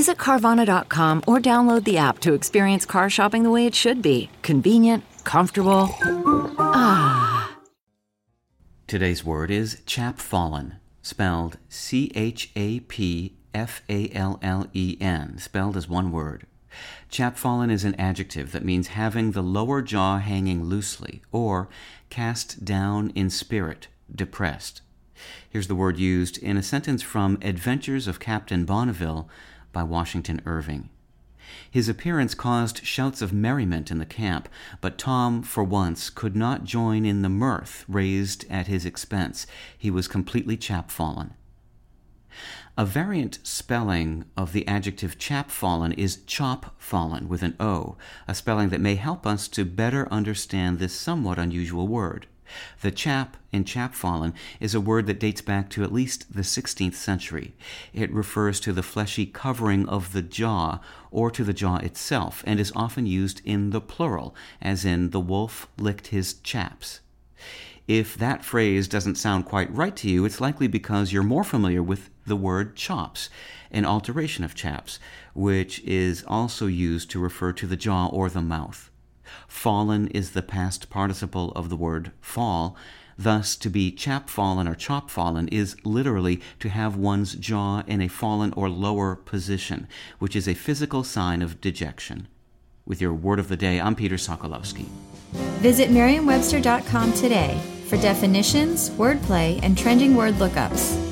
Visit Carvana.com or download the app to experience car shopping the way it should be convenient, comfortable. Ah. Today's word is chapfallen, spelled C H A P F A L L E N, spelled as one word. Chapfallen is an adjective that means having the lower jaw hanging loosely or cast down in spirit, depressed. Here's the word used in a sentence from Adventures of Captain Bonneville by Washington Irving. His appearance caused shouts of merriment in the camp, but Tom, for once, could not join in the mirth raised at his expense. He was completely chapfallen. A variant spelling of the adjective chapfallen is chopfallen with an O, a spelling that may help us to better understand this somewhat unusual word. The chap in chapfallen is a word that dates back to at least the 16th century. It refers to the fleshy covering of the jaw or to the jaw itself and is often used in the plural, as in the wolf licked his chaps. If that phrase doesn't sound quite right to you, it's likely because you're more familiar with the word chops, an alteration of chaps, which is also used to refer to the jaw or the mouth. Fallen is the past participle of the word fall. Thus, to be chapfallen or chopfallen is literally to have one's jaw in a fallen or lower position, which is a physical sign of dejection. With your word of the day, I'm Peter Sokolowski. Visit Merriam-Webster.com today for definitions, wordplay, and trending word lookups.